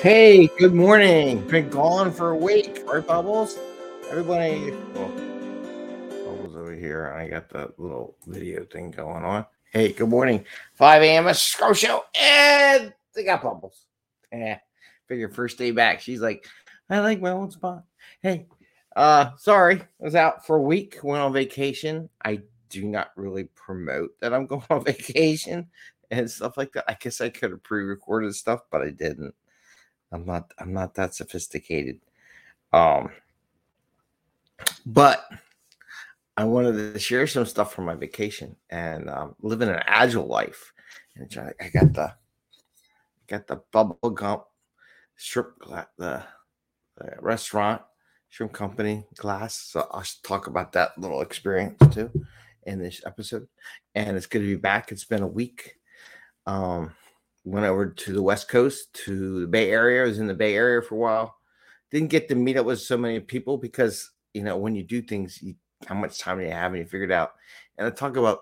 Hey, good morning. Been gone for a week, right, Bubbles? Everybody, well, Bubbles over here. I got the little video thing going on. Hey, good morning. 5 a.m. a Scroll Show, and they got Bubbles. Yeah, figure first day back. She's like, I like my own spot. Hey, uh, sorry, I was out for a week, went on vacation. I do not really promote that I'm going on vacation and stuff like that. I guess I could have pre-recorded stuff, but I didn't. I'm not I'm not that sophisticated. Um but I wanted to share some stuff from my vacation and um, living an agile life. And I got the got the Bubba Gump shrimp the, the restaurant shrimp company glass. So I'll talk about that little experience too in this episode. And it's good to be back. It's been a week. Um, went over to the West Coast to the Bay Area. I was in the Bay Area for a while. Didn't get to meet up with so many people because you know when you do things, you, how much time do you have, and you figure it out. And I talk about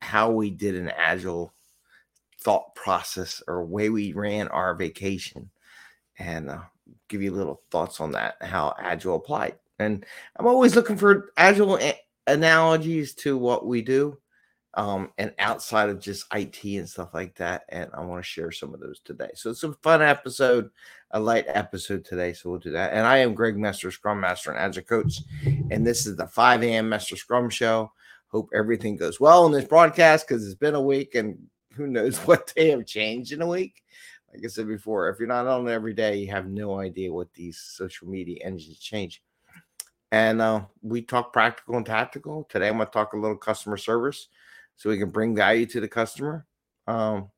how we did an agile thought process or way we ran our vacation, and uh, give you little thoughts on that, how agile applied. And I'm always looking for agile a- analogies to what we do um, and outside of just IT and stuff like that. And I want to share some of those today. So it's a fun episode, a light episode today. So we'll do that. And I am Greg Messer, Scrum Master and Agile Coach. And this is the 5 a.m. Messer Scrum Show. Hope everything goes well in this broadcast because it's been a week and who knows what they have changed in a week. Like I said before, if you're not on every day, you have no idea what these social media engines change. And uh, we talk practical and tactical. Today, I'm going to talk a little customer service so we can bring value to the customer. Um,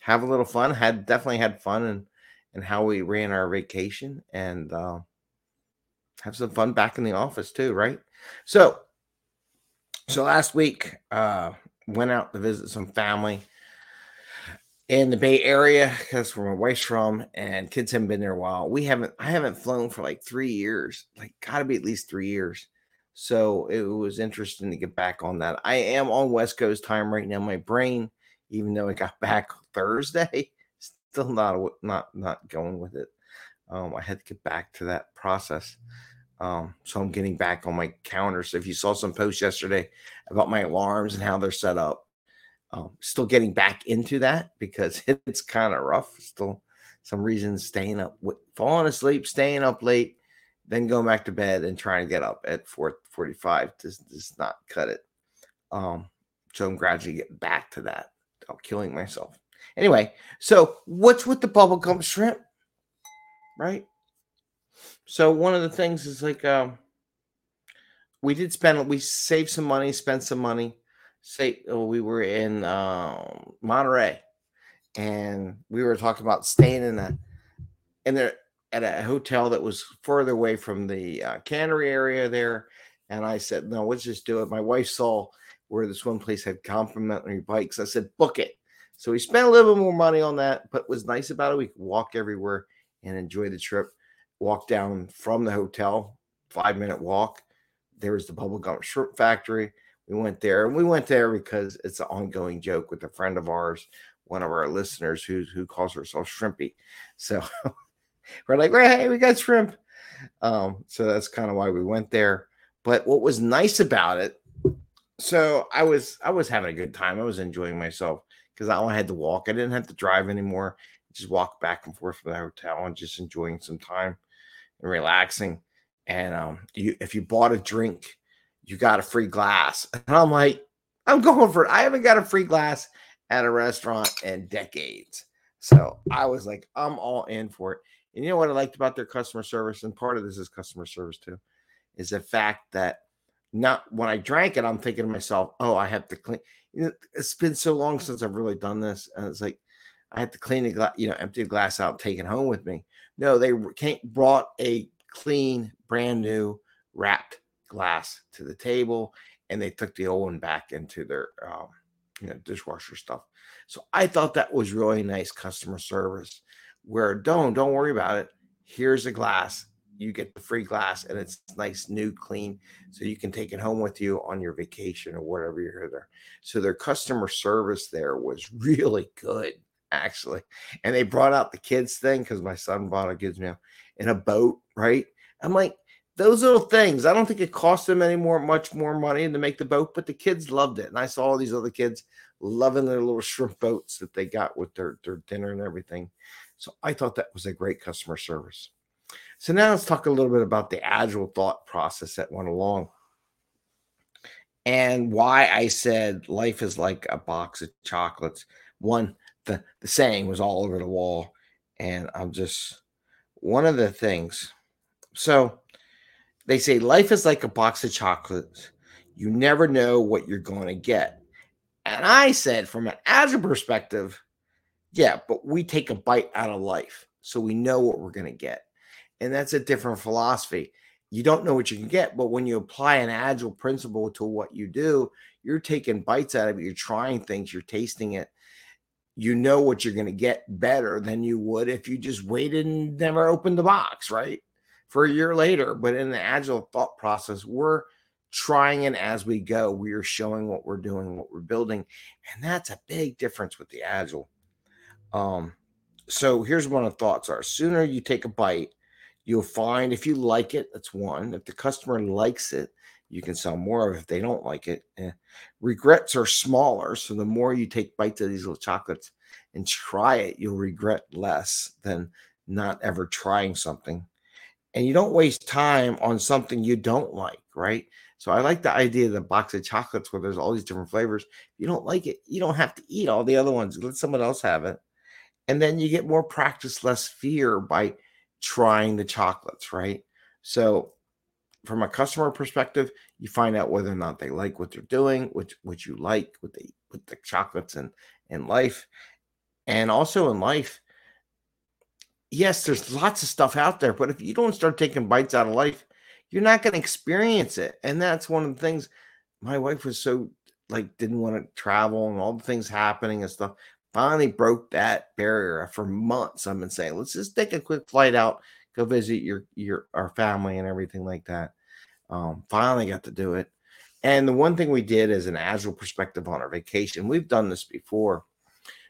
have a little fun. Had definitely had fun and and how we ran our vacation and uh, have some fun back in the office too, right? So, so last week uh, went out to visit some family in the Bay Area because where my wife's from, and kids haven't been there a while. We haven't, I haven't flown for like three years, like got to be at least three years. So it was interesting to get back on that. I am on West Coast time right now. My brain, even though I got back Thursday, still not not not going with it. Um, I had to get back to that process. Um, so I'm getting back on my calendar. So if you saw some posts yesterday about my alarms and how they're set up, um, still getting back into that because it's kind of rough. Still some reasons staying up, falling asleep, staying up late, then going back to bed and trying to get up at 4:45 does does not cut it. Um, so I'm gradually getting back to that. I'm killing myself. Anyway, so what's with the Bubba Gump shrimp? Right? So one of the things is like um we did spend we saved some money, spent some money. Say oh, we were in um Monterey and we were talking about staying in a in there at a hotel that was further away from the uh, cannery area there. And I said, no, let's just do it. My wife saw where this one place had complimentary bikes. I said, book it. So we spent a little bit more money on that, but was nice about it. We could walk everywhere and enjoy the trip. Walk down from the hotel, five minute walk. There was the Bubba Gump shrimp factory. We went there and we went there because it's an ongoing joke with a friend of ours, one of our listeners who, who calls herself Shrimpy. So we're like, hey, we got shrimp. Um, so that's kind of why we went there. But what was nice about it, so I was I was having a good time. I was enjoying myself because I only had to walk. I didn't have to drive anymore. Just walk back and forth from the hotel and just enjoying some time and relaxing. And um, you, if you bought a drink, you got a free glass. And I'm like, I'm going for it. I haven't got a free glass at a restaurant in decades. So I was like, I'm all in for it. And you know what I liked about their customer service, and part of this is customer service too, is the fact that not when I drank it, I'm thinking to myself, oh, I have to clean. You know, it's been so long since I've really done this, and it's like I have to clean the glass, you know, empty the glass out, take it home with me. No, they came, brought a clean, brand new, wrapped glass to the table, and they took the old one back into their, um, you know, dishwasher stuff. So I thought that was really nice customer service where don't don't worry about it. Here's a glass. You get the free glass and it's nice, new, clean, so you can take it home with you on your vacation or whatever you're there. So their customer service there was really good. actually. And they brought out the kids thing because my son bought a kids meal in a boat, right? I'm like, those little things. I don't think it cost them any more, much more money to make the boat, but the kids loved it. And I saw all these other kids loving their little shrimp boats that they got with their, their dinner and everything. So I thought that was a great customer service. So now let's talk a little bit about the agile thought process that went along and why I said life is like a box of chocolates. One, the, the saying was all over the wall. And I'm just one of the things. So they say life is like a box of chocolates. You never know what you're going to get. And I said, from an agile perspective, yeah, but we take a bite out of life. So we know what we're going to get. And that's a different philosophy you don't know what you can get. But when you apply an agile principle to what you do, you're taking bites out of it. You're trying things, you're tasting it. You know what you're going to get better than you would if you just waited and never opened the box, right? For a year later. But in the agile thought process, we're trying it as we go. We are showing what we're doing, what we're building. And that's a big difference with the agile. Um, so here's of the thoughts are sooner you take a bite You'll find if you like it, that's one. If the customer likes it, you can sell more. Of it. If they don't like it, eh. regrets are smaller. So the more you take bites of these little chocolates and try it, you'll regret less than not ever trying something. And you don't waste time on something you don't like, right? So I like the idea of the box of chocolates where there's all these different flavors. If you don't like it, you don't have to eat all the other ones. Let someone else have it. And then you get more practice, less fear by trying the chocolates, right? So from a customer perspective, you find out whether or not they like what they're doing, which which you like with the with the chocolates and in life. And also in life, yes, there's lots of stuff out there, but if you don't start taking bites out of life, you're not going to experience it. And that's one of the things my wife was so like didn't want to travel and all the things happening and stuff finally broke that barrier for months. I've been saying, let's just take a quick flight out, go visit your your our family and everything like that. Um, finally got to do it. And the one thing we did as an agile perspective on our vacation, we've done this before.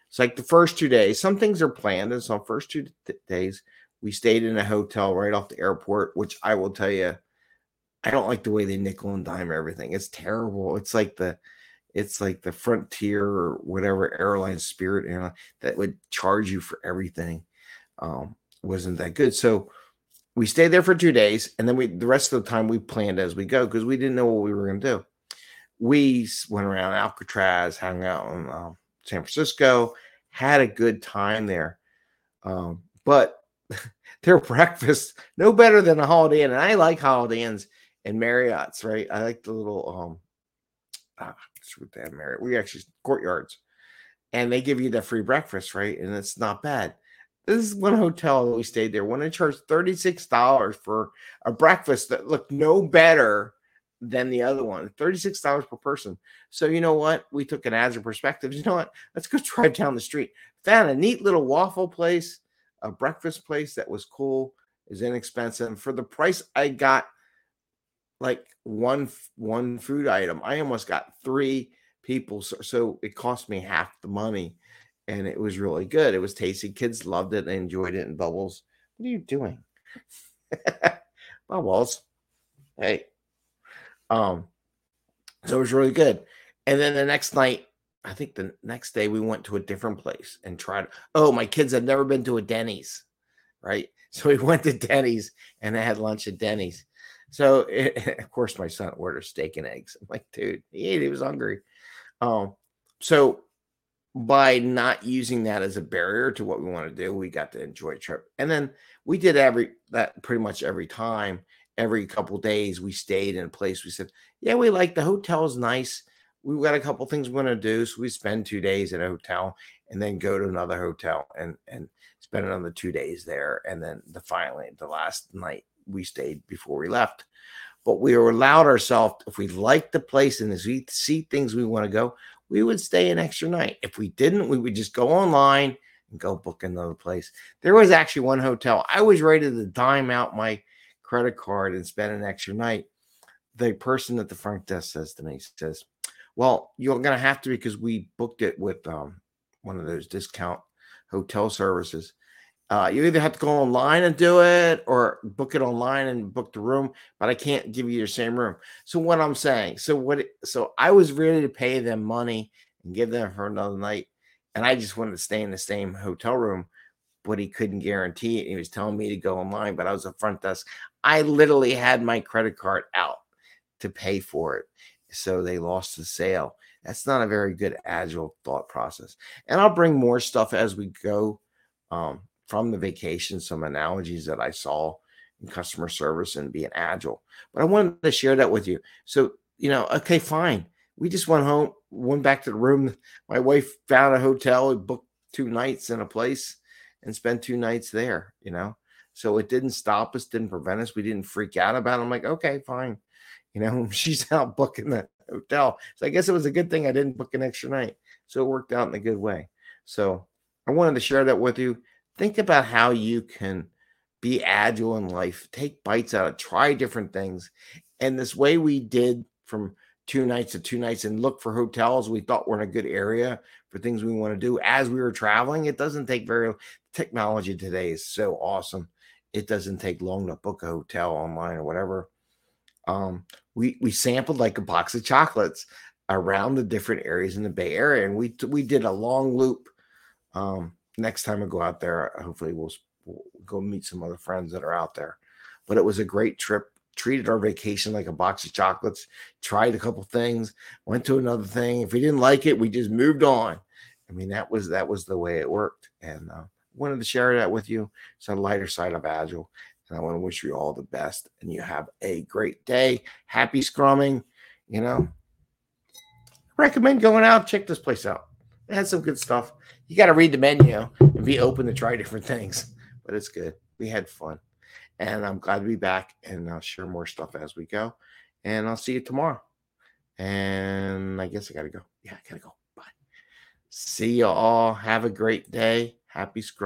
It's like the first two days, some things are planned, and so first two th- days we stayed in a hotel right off the airport, which I will tell you, I don't like the way they nickel and dime everything. It's terrible. It's like the it's like the Frontier or whatever airline, Spirit airline that would charge you for everything. Um, wasn't that good. So we stayed there for two days, and then we the rest of the time we planned as we go because we didn't know what we were going to do. We went around Alcatraz, hung out in um, San Francisco, had a good time there. Um, but their breakfast no better than a Holiday Inn, and I like Holiday Inns and Marriott's. Right, I like the little um, uh, with that Marriott. We actually courtyards, and they give you the free breakfast, right? And it's not bad. This is one hotel that we stayed there. When it charged thirty six dollars for a breakfast that looked no better than the other one. Thirty six dollars per person. So you know what? We took an agile perspective. You know what? Let's go drive down the street. Found a neat little waffle place, a breakfast place that was cool, is inexpensive for the price I got like one one food item. I almost got three people, so, so it cost me half the money, and it was really good. It was tasty. Kids loved it. They enjoyed it. And Bubbles, what are you doing? Bubbles, hey, um, so it was really good. And then the next night, I think the next day we went to a different place and tried. Oh, my kids had never been to a Denny's, right? So we went to Denny's and I had lunch at Denny's so it, of course my son ordered steak and eggs. I'm like, dude, he ate, he was hungry. Um, so by not using that as a barrier to what we want to do, we got to enjoy trip. And then we did every that pretty much every time, every couple days we stayed in a place. We said, Yeah, we like the hotel is nice. We've got a couple things we want to do. So we spend two days at a hotel and then go to another hotel and and spend another two days there. And then the finally the last night we stayed before we left. But we allowed ourselves, if we liked the place and as we see things we want to go, we would stay an extra night. If we didn't, we would just go online and go book another place. There was actually one hotel. I was ready to dime out my credit card and spend an extra night. The person at the front desk says to me, says, Well, you're gonna have to because we booked it with um, one of those discount hotel services. Uh, you either have to go online and do it or book it online and book the room, but I can't give you your same room. So what I'm saying, so what? So I was ready to pay them money and give them for another night, and I just wanted to stay in the same hotel room, but he couldn't guarantee it. He was telling me to go online, but I was a front desk. I literally had my credit card out to pay for it, so they lost the sale. That's not a very good agile thought process. And I'll bring more stuff as we go. Um, from the vacation some analogies that I saw in customer service and being agile. But I wanted to share that with you. So, you know, okay, fine. We just went home, went back to the room. My wife found a hotel, booked two nights in a place and spent two nights there, you know. So it didn't stop us, didn't prevent us. We didn't freak out about it. I'm like, okay, fine. You know, she's out booking the hotel. So I guess it was a good thing I didn't book an extra night. So it worked out in a good way. So I wanted to share that with you think about how you can be agile in life, take bites out of, try different things. And this way we did from two nights to two nights and look for hotels we thought were in a good area for things we want to do as we were traveling. It doesn't take very technology today is so awesome. It doesn't take long to book a hotel online or whatever. Um, we we sampled like a box of chocolates around the different areas in the Bay Area, and we we did a long loop. Um, next time I go out there, hopefully we'll, we'll go meet some other friends that are out there. But it was a great trip. Treated our vacation like a box of chocolates. Tried a couple things. Went to another thing. If we didn't like it, we just moved on. I mean, that was that was the way it worked. And uh, wanted to share that with you. It's a lighter side of Agile. And I want to wish you all the best. And you have a great day. Happy scrumming. You know, recommend going out. Check this place out. It had some good stuff you got to read the menu and be open to try different things. But it's good. We had fun. And I'm glad to be back and I'll share more stuff as we go. And I'll see you tomorrow. And I guess I got to go. Yeah, I got to go. Bye. See you all. Have a great day. Happy scrum.